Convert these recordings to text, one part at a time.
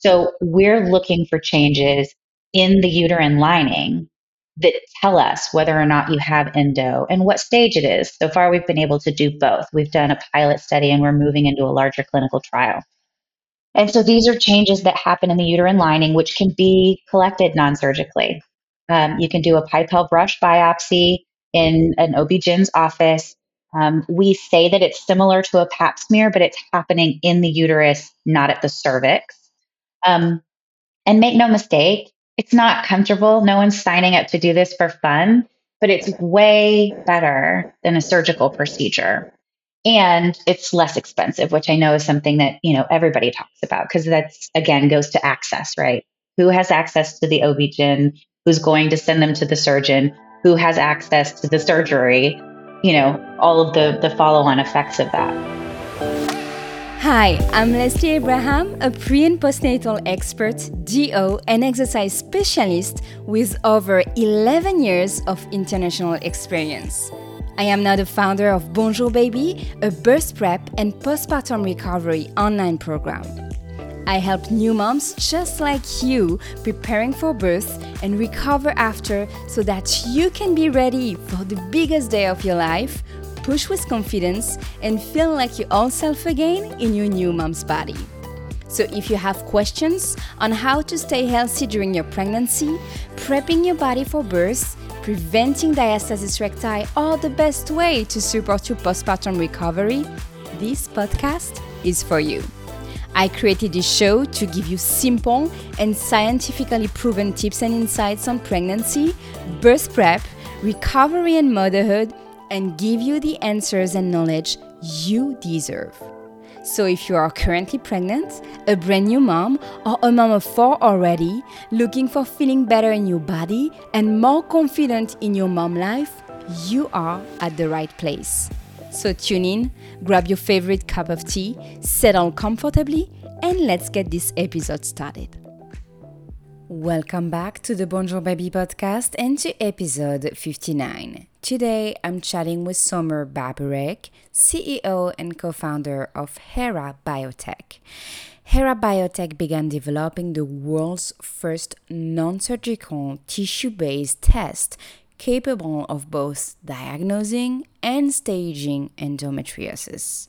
So we're looking for changes in the uterine lining that tell us whether or not you have endo and what stage it is. So far, we've been able to do both. We've done a pilot study and we're moving into a larger clinical trial. And so these are changes that happen in the uterine lining, which can be collected non surgically. Um, you can do a Pipelle brush biopsy in an OB-GYN's office. Um, we say that it's similar to a pap smear, but it's happening in the uterus, not at the cervix. Um, and make no mistake, it's not comfortable. No one's signing up to do this for fun, but it's way better than a surgical procedure. And it's less expensive, which I know is something that, you know, everybody talks about because that's again goes to access, right? Who has access to the OB-GYN? Who's going to send them to the surgeon? Who has access to the surgery? You know, all of the the follow-on effects of that. Hi, I'm Leslie Abraham, a pre and postnatal expert, DO, and exercise specialist with over 11 years of international experience. I am now the founder of Bonjour Baby, a birth prep and postpartum recovery online program. I help new moms just like you preparing for birth and recover after so that you can be ready for the biggest day of your life push with confidence, and feel like your old self again in your new mom's body. So, if you have questions on how to stay healthy during your pregnancy, prepping your body for birth, preventing diastasis recti, or the best way to support your postpartum recovery, this podcast is for you. I created this show to give you simple and scientifically proven tips and insights on pregnancy, birth prep, recovery, and motherhood and give you the answers and knowledge you deserve. So, if you are currently pregnant, a brand new mom, or a mom of four already, looking for feeling better in your body and more confident in your mom life, you are at the right place. So, tune in, grab your favorite cup of tea, settle comfortably, and let's get this episode started. Welcome back to the Bonjour Baby podcast and to episode 59. Today, I'm chatting with Somer Baburek, CEO and co founder of Hera Biotech. Hera Biotech began developing the world's first non surgical tissue based test capable of both diagnosing and staging endometriosis.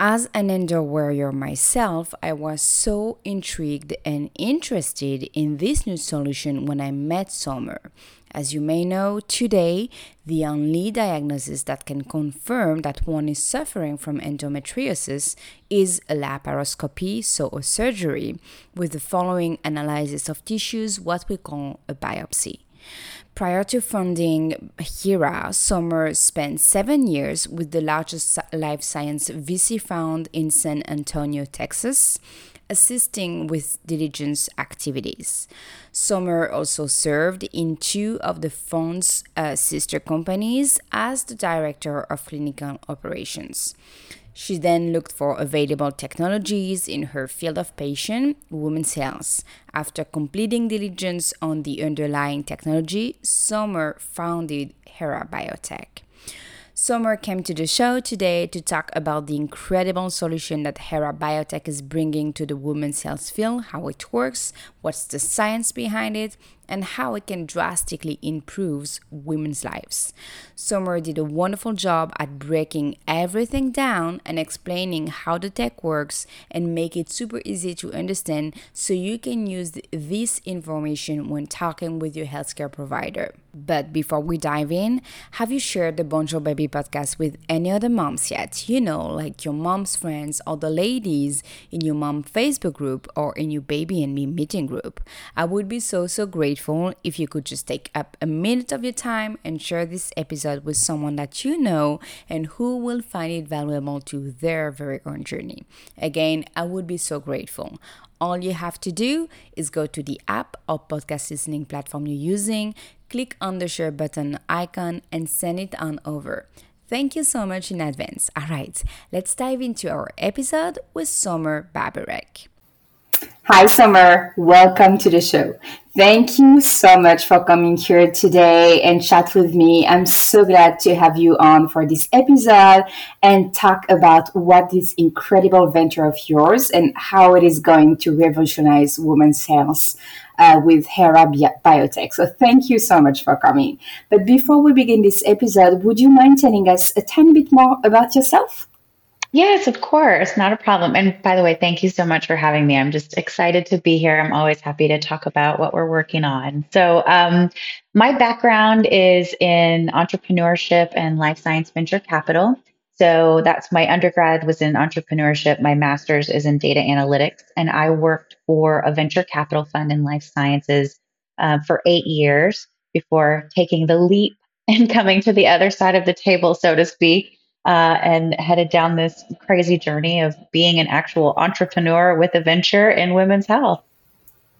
As an endo warrior myself, I was so intrigued and interested in this new solution when I met Somer. As you may know, today, the only diagnosis that can confirm that one is suffering from endometriosis is a laparoscopy, so a surgery, with the following analysis of tissues, what we call a biopsy. Prior to founding Hera, Somer spent seven years with the largest life science VC fund in San Antonio, Texas assisting with diligence activities. Somer also served in two of the fund's uh, sister companies as the director of clinical operations. She then looked for available technologies in her field of patient, women's health. After completing diligence on the underlying technology, Somer founded Hera Biotech. Somer came to the show today to talk about the incredible solution that Hera Biotech is bringing to the women's health field, how it works, what's the science behind it, and how it can drastically improve women's lives. Somer did a wonderful job at breaking everything down and explaining how the tech works and make it super easy to understand so you can use this information when talking with your healthcare provider. But before we dive in, have you shared the Bonjour Baby podcast with any other moms yet? You know, like your mom's friends or the ladies in your mom Facebook group or in your baby and me meeting group. I would be so, so grateful grateful if you could just take up a minute of your time and share this episode with someone that you know and who will find it valuable to their very own journey. Again, I would be so grateful. All you have to do is go to the app or podcast listening platform you're using, click on the share button icon, and send it on over. Thank you so much in advance. All right, let's dive into our episode with Somer Baburek. Hi, Somer. Welcome to the show. Thank you so much for coming here today and chat with me. I'm so glad to have you on for this episode and talk about what this incredible venture of yours and how it is going to revolutionize women's health uh, with Hera Biotech. So thank you so much for coming. But before we begin this episode, would you mind telling us a tiny bit more about yourself? Yes, of course. Not a problem. And by the way, thank you so much for having me. I'm just excited to be here. I'm always happy to talk about what we're working on. So, um, my background is in entrepreneurship and life science venture capital. So, that's my undergrad was in entrepreneurship. My master's is in data analytics. And I worked for a venture capital fund in life sciences uh, for eight years before taking the leap and coming to the other side of the table, so to speak uh, and headed down this crazy journey of being an actual entrepreneur with a venture in women's health.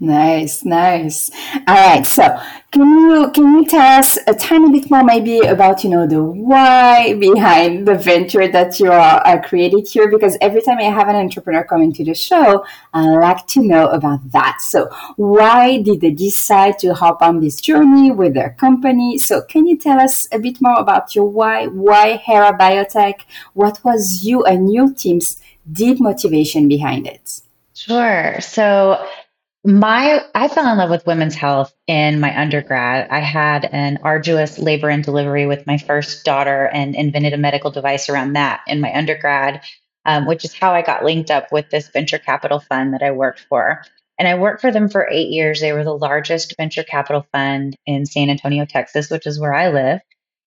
Nice, nice. All right. So, can you can you tell us a tiny bit more, maybe about you know the why behind the venture that you are created here? Because every time I have an entrepreneur coming to the show, I like to know about that. So, why did they decide to hop on this journey with their company? So, can you tell us a bit more about your why? Why Hera Biotech? What was you and your team's deep motivation behind it? Sure. So my I fell in love with women's health in my undergrad. I had an arduous labor and delivery with my first daughter and invented a medical device around that in my undergrad, um, which is how I got linked up with this venture capital fund that I worked for. And I worked for them for eight years. They were the largest venture capital fund in San Antonio, Texas, which is where I live.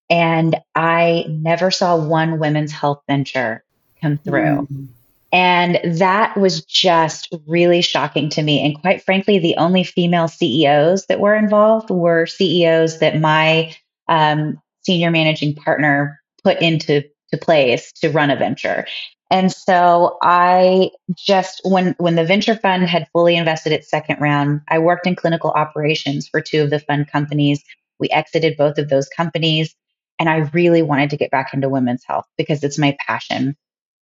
And I never saw one women's health venture come through. Mm. And that was just really shocking to me. And quite frankly, the only female CEOs that were involved were CEOs that my um, senior managing partner put into to place to run a venture. And so I just when when the venture fund had fully invested its second round, I worked in clinical operations for two of the fund companies. We exited both of those companies and I really wanted to get back into women's health because it's my passion.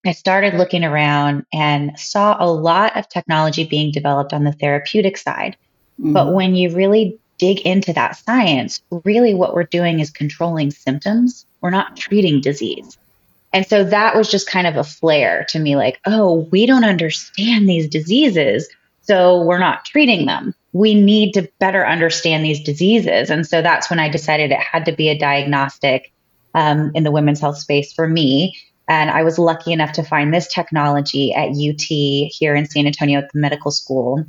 I started looking around and saw a lot of technology being developed on the therapeutic side. Mm-hmm. But when you really dig into that science, really what we're doing is controlling symptoms. We're not treating disease. And so that was just kind of a flare to me like, oh, we don't understand these diseases. So we're not treating them. We need to better understand these diseases. And so that's when I decided it had to be a diagnostic um, in the women's health space for me. And I was lucky enough to find this technology at UT here in San Antonio at the medical school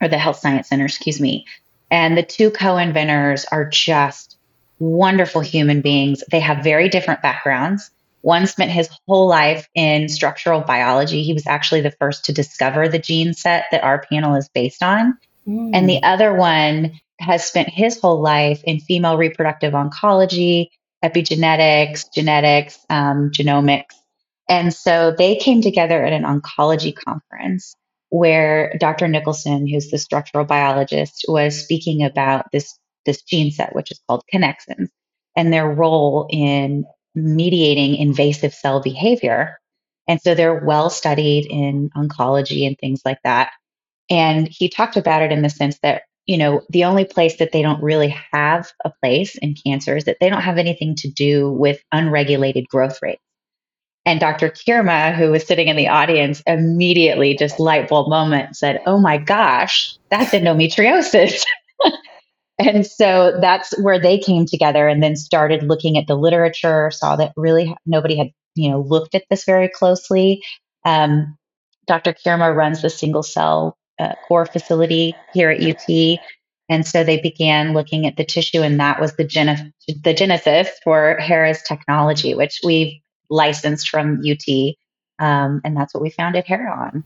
or the health science center, excuse me. And the two co inventors are just wonderful human beings. They have very different backgrounds. One spent his whole life in structural biology. He was actually the first to discover the gene set that our panel is based on. Mm. And the other one has spent his whole life in female reproductive oncology, epigenetics, genetics, um, genomics. And so they came together at an oncology conference where Dr. Nicholson, who's the structural biologist, was speaking about this, this gene set, which is called connexins, and their role in mediating invasive cell behavior. And so they're well studied in oncology and things like that. And he talked about it in the sense that, you know, the only place that they don't really have a place in cancer is that they don't have anything to do with unregulated growth rates. And Dr. Kirma, who was sitting in the audience, immediately just light bulb moment said, Oh my gosh, that's endometriosis. and so that's where they came together and then started looking at the literature, saw that really nobody had, you know, looked at this very closely. Um, Dr. Kirma runs the single cell uh, core facility here at UT. And so they began looking at the tissue, and that was the, the genesis for Hera's technology, which we've licensed from UT. Um, and that's what we founded Hera on.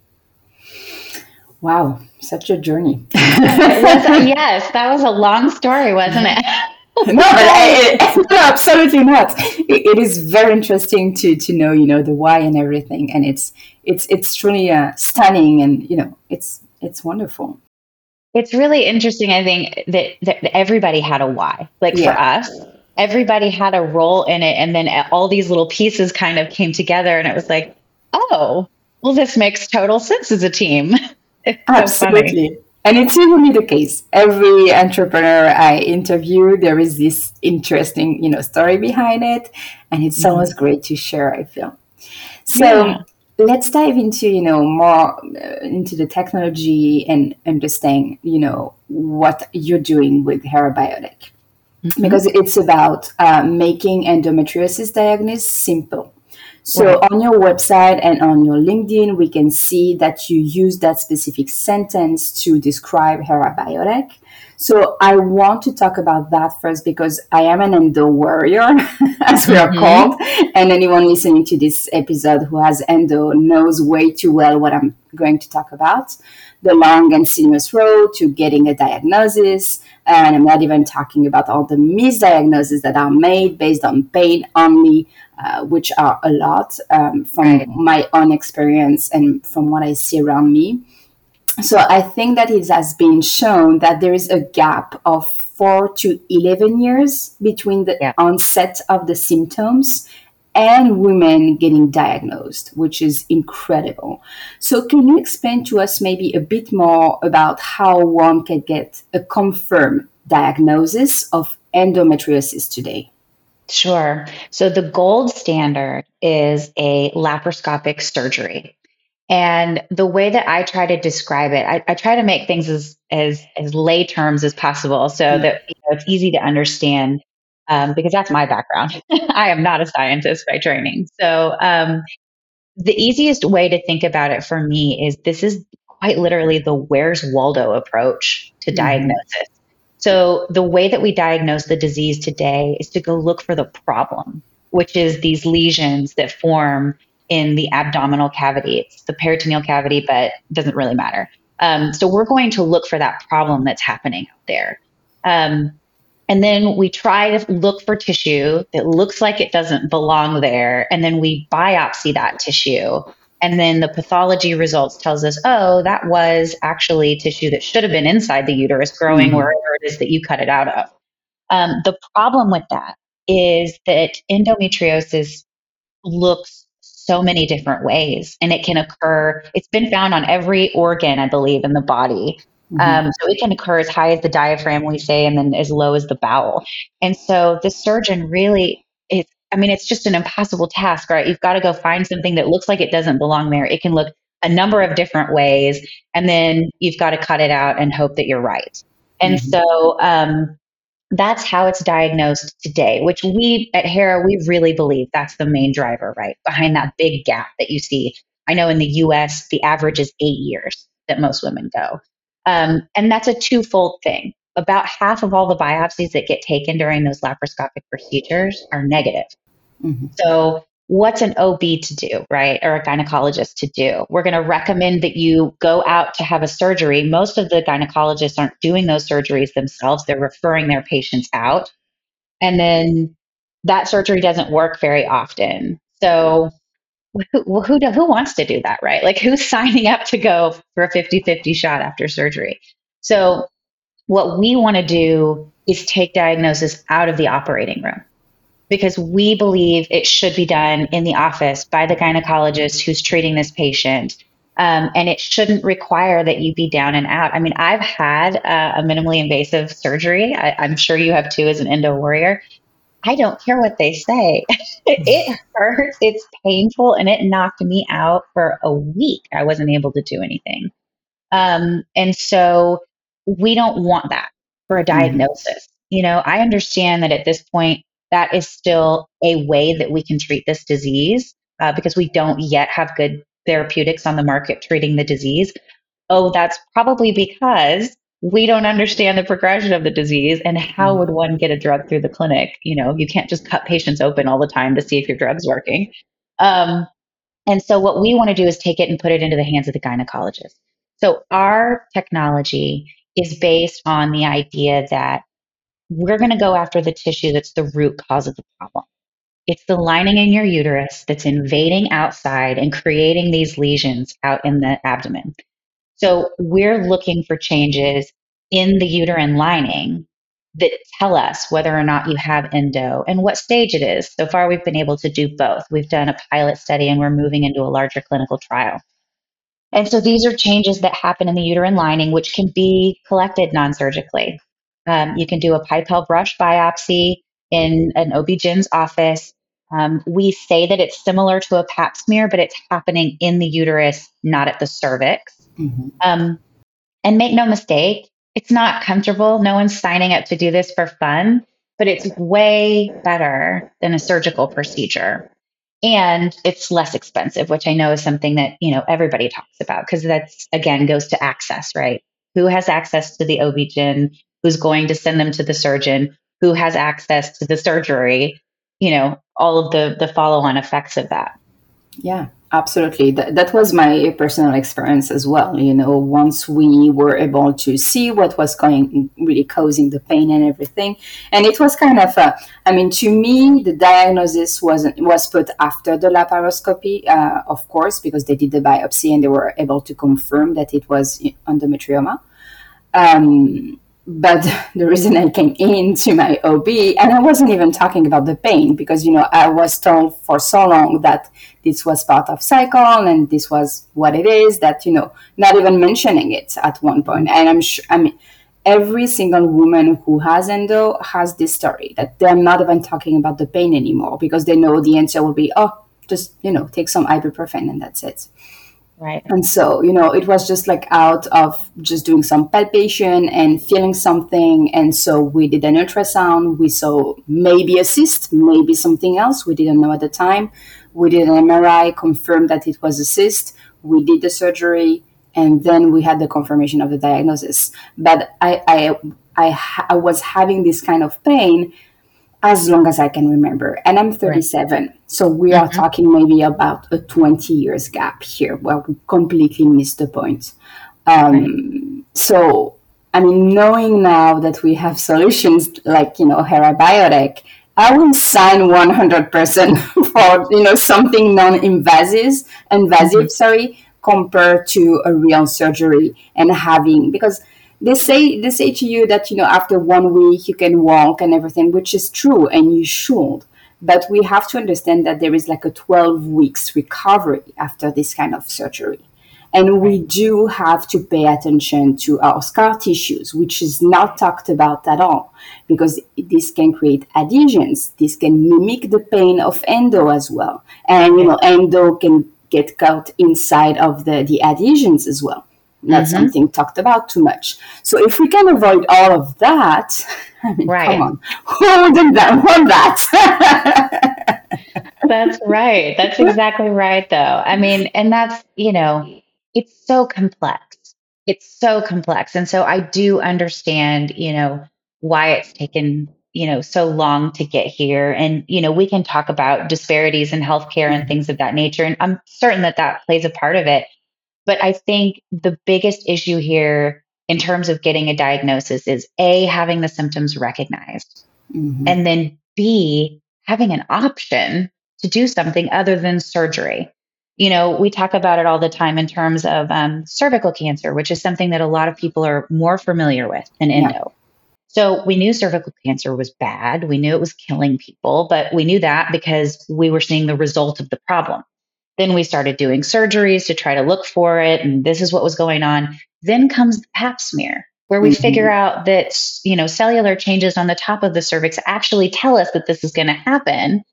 Wow, such a journey. was, yes, that was a long story, wasn't it? no, but I, no, absolutely not. It, it is very interesting to to know, you know, the why and everything, and it's it's it's truly uh, stunning, and you know, it's it's wonderful. It's really interesting. I think that, that everybody had a why. Like yeah. for us, everybody had a role in it and then all these little pieces kind of came together and it was like oh well this makes total sense as a team Absolutely. So and it's usually the case. Every entrepreneur I interview, there is this interesting, you know, story behind it, and it's mm-hmm. always great to share. I feel. So yeah. let's dive into, you know, more uh, into the technology and understand, you know, what you're doing with Hera Biotech, mm-hmm. because it's about uh, making endometriosis diagnosis simple so right. on your website and on your LinkedIn, we can see that you use that specific sentence to describe Hera Biotech. So I want to talk about that first because I am an endo warrior, as we are mm-hmm. called. And anyone listening to this episode who has endo knows way too well what I'm going to talk about. The long and sinuous road to getting a diagnosis. And I'm not even talking about all the misdiagnoses that are made based on pain only uh, which are a lot um, from right. my own experience and from what I see around me. So I think that it has been shown that there is a gap of four to 11 years between the yeah. onset of the symptoms and women getting diagnosed, which is incredible. So, can you explain to us maybe a bit more about how one can get a confirmed diagnosis of endometriosis today? Sure. So the gold standard is a laparoscopic surgery. And the way that I try to describe it, I, I try to make things as, as, as lay terms as possible so mm-hmm. that you know, it's easy to understand um, because that's my background. I am not a scientist by training. So um, the easiest way to think about it for me is this is quite literally the where's Waldo approach to mm-hmm. diagnosis. So the way that we diagnose the disease today is to go look for the problem, which is these lesions that form in the abdominal cavity. It's the peritoneal cavity, but it doesn't really matter. Um, so we're going to look for that problem that's happening out there. Um, and then we try to look for tissue that looks like it doesn't belong there. And then we biopsy that tissue and then the pathology results tells us oh that was actually tissue that should have been inside the uterus growing mm-hmm. wherever it is that you cut it out of um, the problem with that is that endometriosis looks so many different ways and it can occur it's been found on every organ i believe in the body mm-hmm. um, so it can occur as high as the diaphragm we say and then as low as the bowel and so the surgeon really is I mean, it's just an impossible task, right? You've got to go find something that looks like it doesn't belong there. It can look a number of different ways, and then you've got to cut it out and hope that you're right. And mm-hmm. so um, that's how it's diagnosed today, which we at Hera, we really believe that's the main driver, right? Behind that big gap that you see. I know in the US, the average is eight years that most women go. Um, and that's a twofold thing. About half of all the biopsies that get taken during those laparoscopic procedures are negative. Mm-hmm. So, what's an OB to do, right? Or a gynecologist to do? We're going to recommend that you go out to have a surgery. Most of the gynecologists aren't doing those surgeries themselves, they're referring their patients out. And then that surgery doesn't work very often. So, who, who, who wants to do that, right? Like, who's signing up to go for a 50 50 shot after surgery? So, what we want to do is take diagnosis out of the operating room because we believe it should be done in the office by the gynecologist who's treating this patient. Um, and it shouldn't require that you be down and out. I mean, I've had uh, a minimally invasive surgery. I, I'm sure you have too as an endo warrior. I don't care what they say. it hurts, it's painful, and it knocked me out for a week. I wasn't able to do anything. Um, and so we don't want that for a mm-hmm. diagnosis. Mm-hmm. You know, I understand that at this point, that is still a way that we can treat this disease uh, because we don't yet have good therapeutics on the market treating the disease. Oh, that's probably because we don't understand the progression of the disease and how mm. would one get a drug through the clinic? You know, you can't just cut patients open all the time to see if your drug's working. Um, and so, what we want to do is take it and put it into the hands of the gynecologist. So, our technology is based on the idea that we're going to go after the tissue that's the root cause of the problem. It's the lining in your uterus that's invading outside and creating these lesions out in the abdomen. So we're looking for changes in the uterine lining that tell us whether or not you have endo and what stage it is. So far, we've been able to do both. We've done a pilot study and we're moving into a larger clinical trial. And so these are changes that happen in the uterine lining, which can be collected non surgically. Um, you can do a Pipelle brush biopsy in an OB-GYN's office. Um, we say that it's similar to a pap smear, but it's happening in the uterus, not at the cervix. Mm-hmm. Um, and make no mistake, it's not comfortable. No one's signing up to do this for fun, but it's way better than a surgical procedure. And it's less expensive, which I know is something that, you know, everybody talks about because that's again goes to access, right? Who has access to the OB-GYN? Who's going to send them to the surgeon? Who has access to the surgery? You know, all of the the follow-on effects of that. Yeah, absolutely. That, that was my personal experience as well. You know, once we were able to see what was going, really causing the pain and everything, and it was kind of, a, I mean, to me, the diagnosis was was put after the laparoscopy, uh, of course, because they did the biopsy and they were able to confirm that it was endometrioma. Um, but the reason I came into my OB, and I wasn't even talking about the pain because, you know, I was told for so long that this was part of cycle and this was what it is that, you know, not even mentioning it at one point. And I'm sure, I mean, every single woman who has endo has this story that they're not even talking about the pain anymore because they know the answer will be, oh, just, you know, take some ibuprofen and that's it. Right. And so, you know, it was just like out of just doing some palpation and feeling something. And so we did an ultrasound. We saw maybe a cyst, maybe something else. We didn't know at the time. We did an MRI, confirmed that it was a cyst. We did the surgery, and then we had the confirmation of the diagnosis. But I, I, I, I was having this kind of pain as long as I can remember. And I'm 37. Right. So we mm-hmm. are talking maybe about a 20 years gap here where we completely missed the point. Um, right. So, I mean, knowing now that we have solutions like, you know, Hera Biotech, I will sign 100% for, you know, something non-invasive, invasive, mm-hmm. sorry, compared to a real surgery and having, because they say they say to you that you know after one week you can walk and everything which is true and you should. But we have to understand that there is like a 12 weeks recovery after this kind of surgery. And we do have to pay attention to our scar tissues which is not talked about at all because this can create adhesions. This can mimic the pain of endo as well. And you know endo can get caught inside of the the adhesions as well not mm-hmm. something talked about too much. So if we can avoid all of that, I mean, right. come on, who wouldn't want that? that's right. That's exactly right, though. I mean, and that's, you know, it's so complex. It's so complex. And so I do understand, you know, why it's taken, you know, so long to get here. And, you know, we can talk about disparities in healthcare and things of that nature. And I'm certain that that plays a part of it. But I think the biggest issue here in terms of getting a diagnosis is A, having the symptoms recognized, mm-hmm. and then B, having an option to do something other than surgery. You know, we talk about it all the time in terms of um, cervical cancer, which is something that a lot of people are more familiar with than endo. Yeah. So we knew cervical cancer was bad. We knew it was killing people, but we knew that because we were seeing the result of the problem. Then we started doing surgeries to try to look for it, and this is what was going on. Then comes the pap smear, where we mm-hmm. figure out that you know cellular changes on the top of the cervix actually tell us that this is going to happen.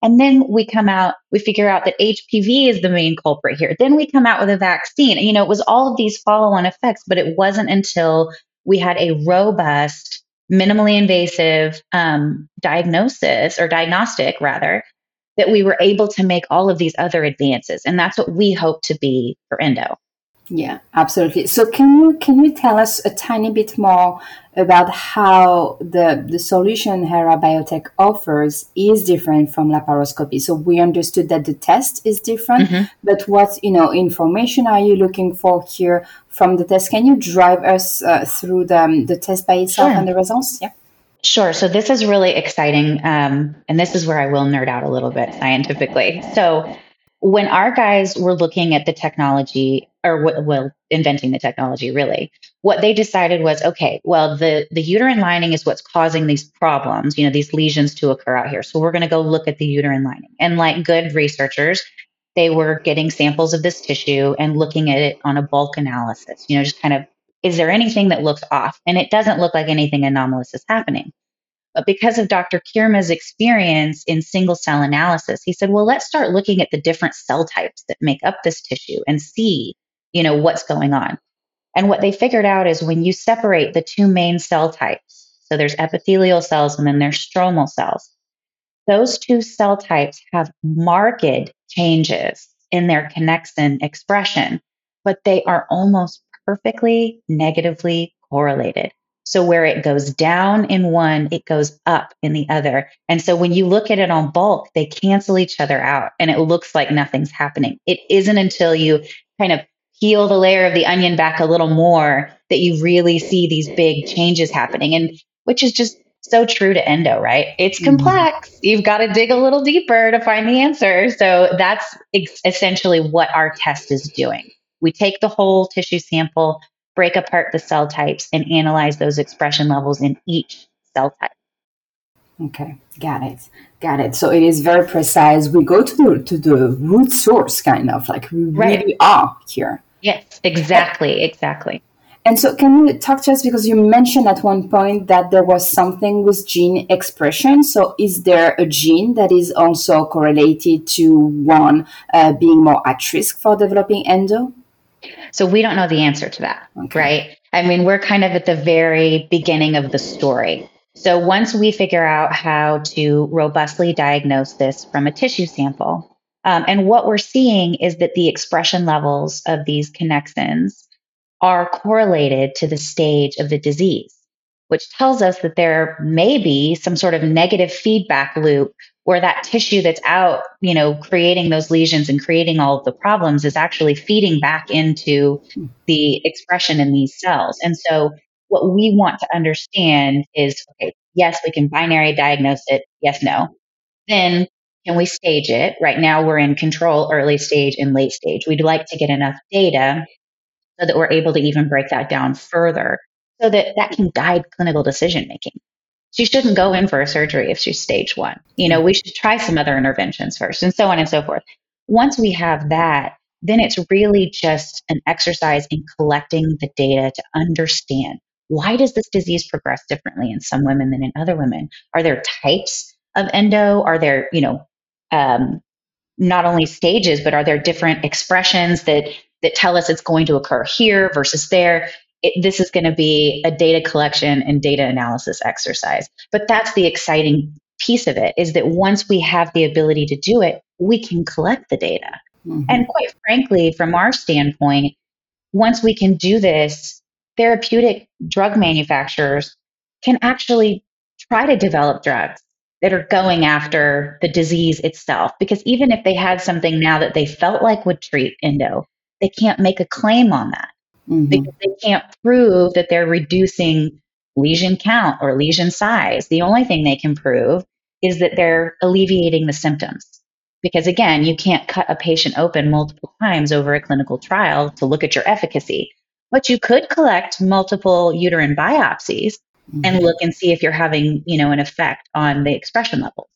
And then we come out, we figure out that HPV is the main culprit here. Then we come out with a vaccine. You know, it was all of these follow on effects, but it wasn't until we had a robust, minimally invasive um, diagnosis or diagnostic, rather, that we were able to make all of these other advances. And that's what we hope to be for Endo. Yeah, absolutely. So can you can you tell us a tiny bit more about how the the solution Hera Biotech offers is different from laparoscopy? So we understood that the test is different, mm-hmm. but what you know information are you looking for here from the test? Can you drive us uh, through the the test by itself sure. and the results? Yeah. Sure. So this is really exciting. Um, and this is where I will nerd out a little bit scientifically. So when our guys were looking at the technology or well, inventing the technology really, what they decided was, okay, well, the, the uterine lining is what's causing these problems, you know, these lesions to occur out here. So we're going to go look at the uterine lining. And like good researchers, they were getting samples of this tissue and looking at it on a bulk analysis, you know, just kind of, is there anything that looks off? And it doesn't look like anything anomalous is happening. But because of Dr. Kirma's experience in single cell analysis, he said, well, let's start looking at the different cell types that make up this tissue and see, you know, what's going on. And what they figured out is when you separate the two main cell types, so there's epithelial cells and then there's stromal cells, those two cell types have marked changes in their connexin expression, but they are almost perfectly negatively correlated. So where it goes down in one, it goes up in the other. And so when you look at it on bulk, they cancel each other out and it looks like nothing's happening. It isn't until you kind of peel the layer of the onion back a little more that you really see these big changes happening. And which is just so true to endo, right? It's mm-hmm. complex. Mm-hmm. You've got to dig a little deeper to find the answer. So that's ex- essentially what our test is doing. We take the whole tissue sample, break apart the cell types, and analyze those expression levels in each cell type. Okay, got it, got it. So it is very precise. We go to the to the root source, kind of like we right. really are here. Yes, exactly, exactly. And so, can you talk to us because you mentioned at one point that there was something with gene expression. So, is there a gene that is also correlated to one uh, being more at risk for developing endo? So, we don't know the answer to that, okay. right? I mean, we're kind of at the very beginning of the story. So, once we figure out how to robustly diagnose this from a tissue sample, um, and what we're seeing is that the expression levels of these connexins are correlated to the stage of the disease, which tells us that there may be some sort of negative feedback loop where that tissue that's out, you know, creating those lesions and creating all of the problems is actually feeding back into the expression in these cells. And so what we want to understand is okay, yes, we can binary diagnose it, yes, no. Then can we stage it? Right now we're in control, early stage and late stage. We'd like to get enough data so that we're able to even break that down further so that that can guide clinical decision making. She shouldn't go in for a surgery if she's stage one. You know, we should try some other interventions first and so on and so forth. Once we have that, then it's really just an exercise in collecting the data to understand why does this disease progress differently in some women than in other women? Are there types of endo? Are there, you know, um, not only stages, but are there different expressions that that tell us it's going to occur here versus there. It, this is going to be a data collection and data analysis exercise. But that's the exciting piece of it is that once we have the ability to do it, we can collect the data. Mm-hmm. And quite frankly, from our standpoint, once we can do this, therapeutic drug manufacturers can actually try to develop drugs that are going after the disease itself. Because even if they had something now that they felt like would treat endo, they can't make a claim on that mm-hmm. because they can't prove that they're reducing lesion count or lesion size. The only thing they can prove is that they're alleviating the symptoms. Because again, you can't cut a patient open multiple times over a clinical trial to look at your efficacy. But you could collect multiple uterine biopsies mm-hmm. and look and see if you're having, you know, an effect on the expression levels.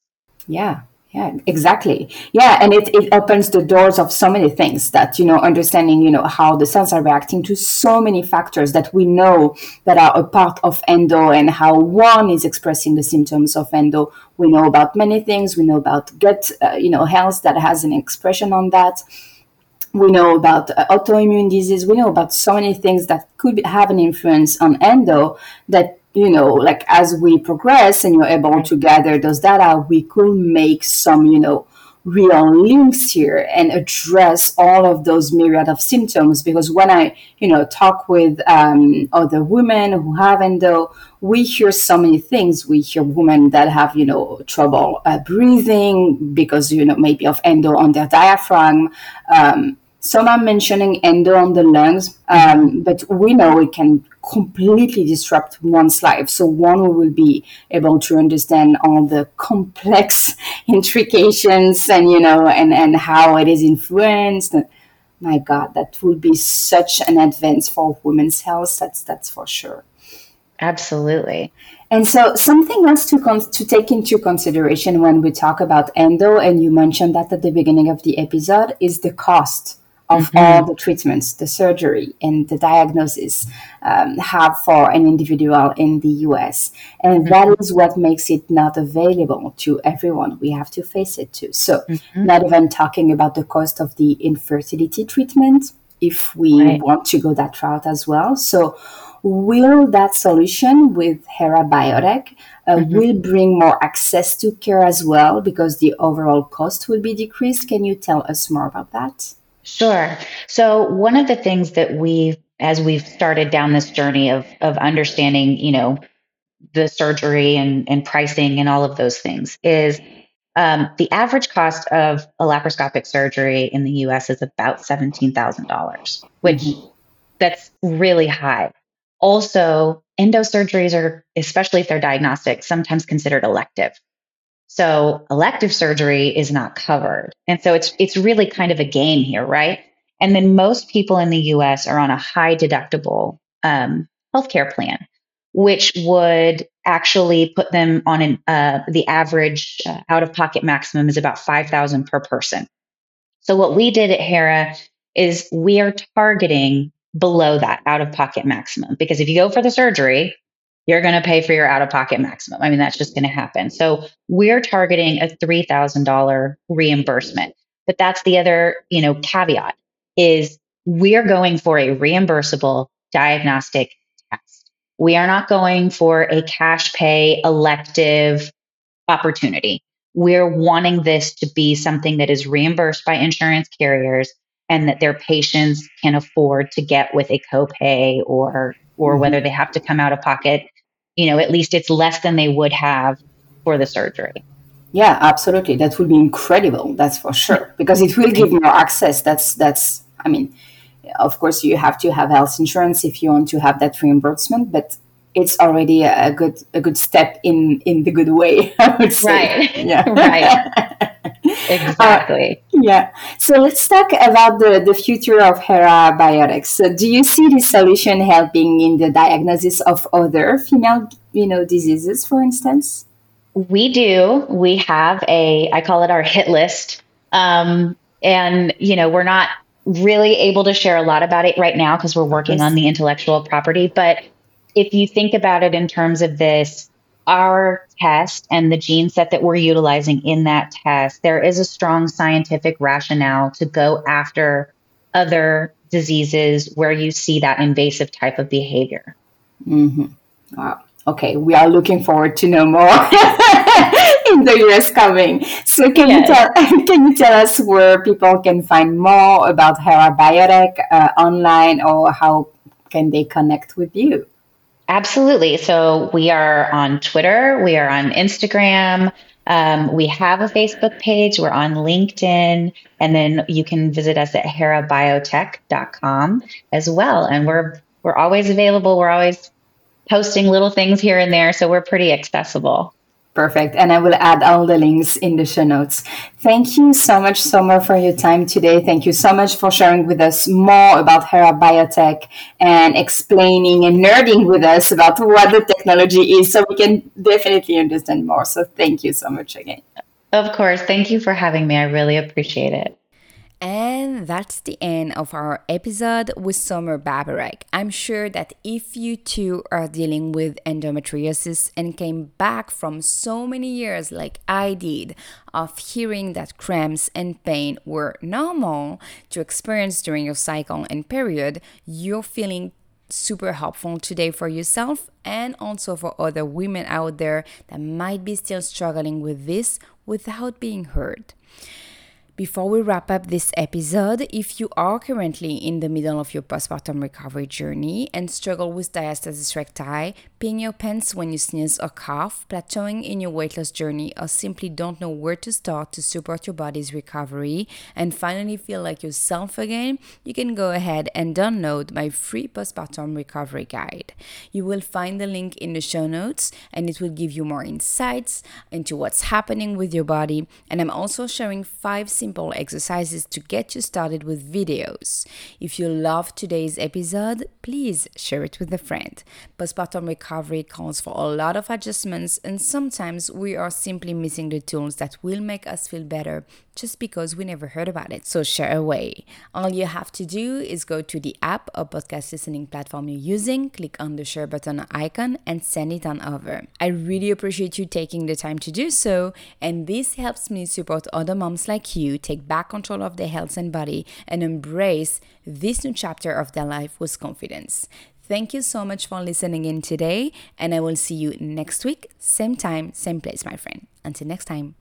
Yeah, yeah exactly. Yeah and it, it opens the doors of so many things that you know understanding you know how the cells are reacting to so many factors that we know that are a part of endo and how one is expressing the symptoms of endo. We know about many things. We know about gut uh, you know health that has an expression on that. We know about uh, autoimmune disease. We know about so many things that could have an influence on endo that you know, like as we progress and you're able to gather those data, we could make some, you know, real links here and address all of those myriad of symptoms. Because when I, you know, talk with um, other women who have endo, we hear so many things. We hear women that have, you know, trouble uh, breathing because, you know, maybe of endo on their diaphragm. Um, some are mentioning endo on the lungs, um, but we know it can completely disrupt one's life. So one will be able to understand all the complex intrications and you know and and how it is influenced. My God, that would be such an advance for women's health. That's that's for sure. Absolutely. And so, something else to con- to take into consideration when we talk about endo, and you mentioned that at the beginning of the episode, is the cost of mm-hmm. all the treatments, the surgery, and the diagnosis um, have for an individual in the US. And mm-hmm. that is what makes it not available to everyone. We have to face it too. So, mm-hmm. not even talking about the cost of the infertility treatment if we right. want to go that route as well. So, will that solution with Hera Biotech uh, mm-hmm. will bring more access to care as well because the overall cost will be decreased? Can you tell us more about that? Sure. So one of the things that we've as we've started down this journey of of understanding, you know, the surgery and, and pricing and all of those things is um, the average cost of a laparoscopic surgery in the US is about $17,000, which mm-hmm. that's really high. Also, endosurgeries are, especially if they're diagnostic, sometimes considered elective. So elective surgery is not covered. And so it's it's really kind of a game here, right? And then most people in the US are on a high deductible um, healthcare plan, which would actually put them on an uh, the average uh, out of pocket maximum is about 5000 per person. So what we did at Hera is we are targeting below that out of pocket maximum. Because if you go for the surgery, you're going to pay for your out of pocket maximum. I mean, that's just going to happen. So we're targeting a $3,000 reimbursement. But that's the other, you know, caveat is we're going for a reimbursable diagnostic test. We are not going for a cash pay elective opportunity. We're wanting this to be something that is reimbursed by insurance carriers and that their patients can afford to get with a copay or or mm-hmm. whether they have to come out of pocket you know at least it's less than they would have for the surgery. Yeah absolutely. That would be incredible that's for sure. Because it will give more access. That's that's i mean of course you have to have health insurance if you want to have that reimbursement but it's already a good a good step in in the good way i would say right yeah right exactly. Uh, yeah. So let's talk about the, the future of Hera Biotech. So do you see this solution helping in the diagnosis of other female, you know, diseases, for instance? We do. We have a, I call it our hit list. Um, and, you know, we're not really able to share a lot about it right now because we're working yes. on the intellectual property. But if you think about it in terms of this our test and the gene set that we're utilizing in that test, there is a strong scientific rationale to go after other diseases where you see that invasive type of behavior. Mm-hmm. Wow. Okay, we are looking forward to know more in the years coming. So, can yes. you tell can you tell us where people can find more about Hera Biotech uh, online, or how can they connect with you? Absolutely. So we are on Twitter, we are on Instagram. Um, we have a Facebook page. We're on LinkedIn, and then you can visit us at herabiotech.com as well. And we're we're always available. We're always posting little things here and there, so we're pretty accessible. Perfect. And I will add all the links in the show notes. Thank you so much, Somer, for your time today. Thank you so much for sharing with us more about Hera Biotech and explaining and nerding with us about what the technology is so we can definitely understand more. So thank you so much again. Of course. Thank you for having me. I really appreciate it. And that's the end of our episode with Somer Baburek. I'm sure that if you too are dealing with endometriosis and came back from so many years, like I did, of hearing that cramps and pain were normal to experience during your cycle and period, you're feeling super helpful today for yourself and also for other women out there that might be still struggling with this without being heard. Before we wrap up this episode, if you are currently in the middle of your postpartum recovery journey and struggle with diastasis recti, peeing your pants when you sneeze or cough, plateauing in your weight loss journey, or simply don't know where to start to support your body's recovery and finally feel like yourself again, you can go ahead and download my free postpartum recovery guide. You will find the link in the show notes and it will give you more insights into what's happening with your body. And I'm also sharing five simple exercises to get you started with videos. If you love today's episode, please share it with a friend. Postpartum recovery calls for a lot of adjustments, and sometimes we are simply missing the tools that will make us feel better just because we never heard about it. So share away. All you have to do is go to the app or podcast listening platform you're using, click on the share button icon, and send it on over. I really appreciate you taking the time to do so, and this helps me support other moms like you take back control of their health and body and embrace this new chapter of their life with confidence. Thank you so much for listening in today, and I will see you next week, same time, same place, my friend. Until next time.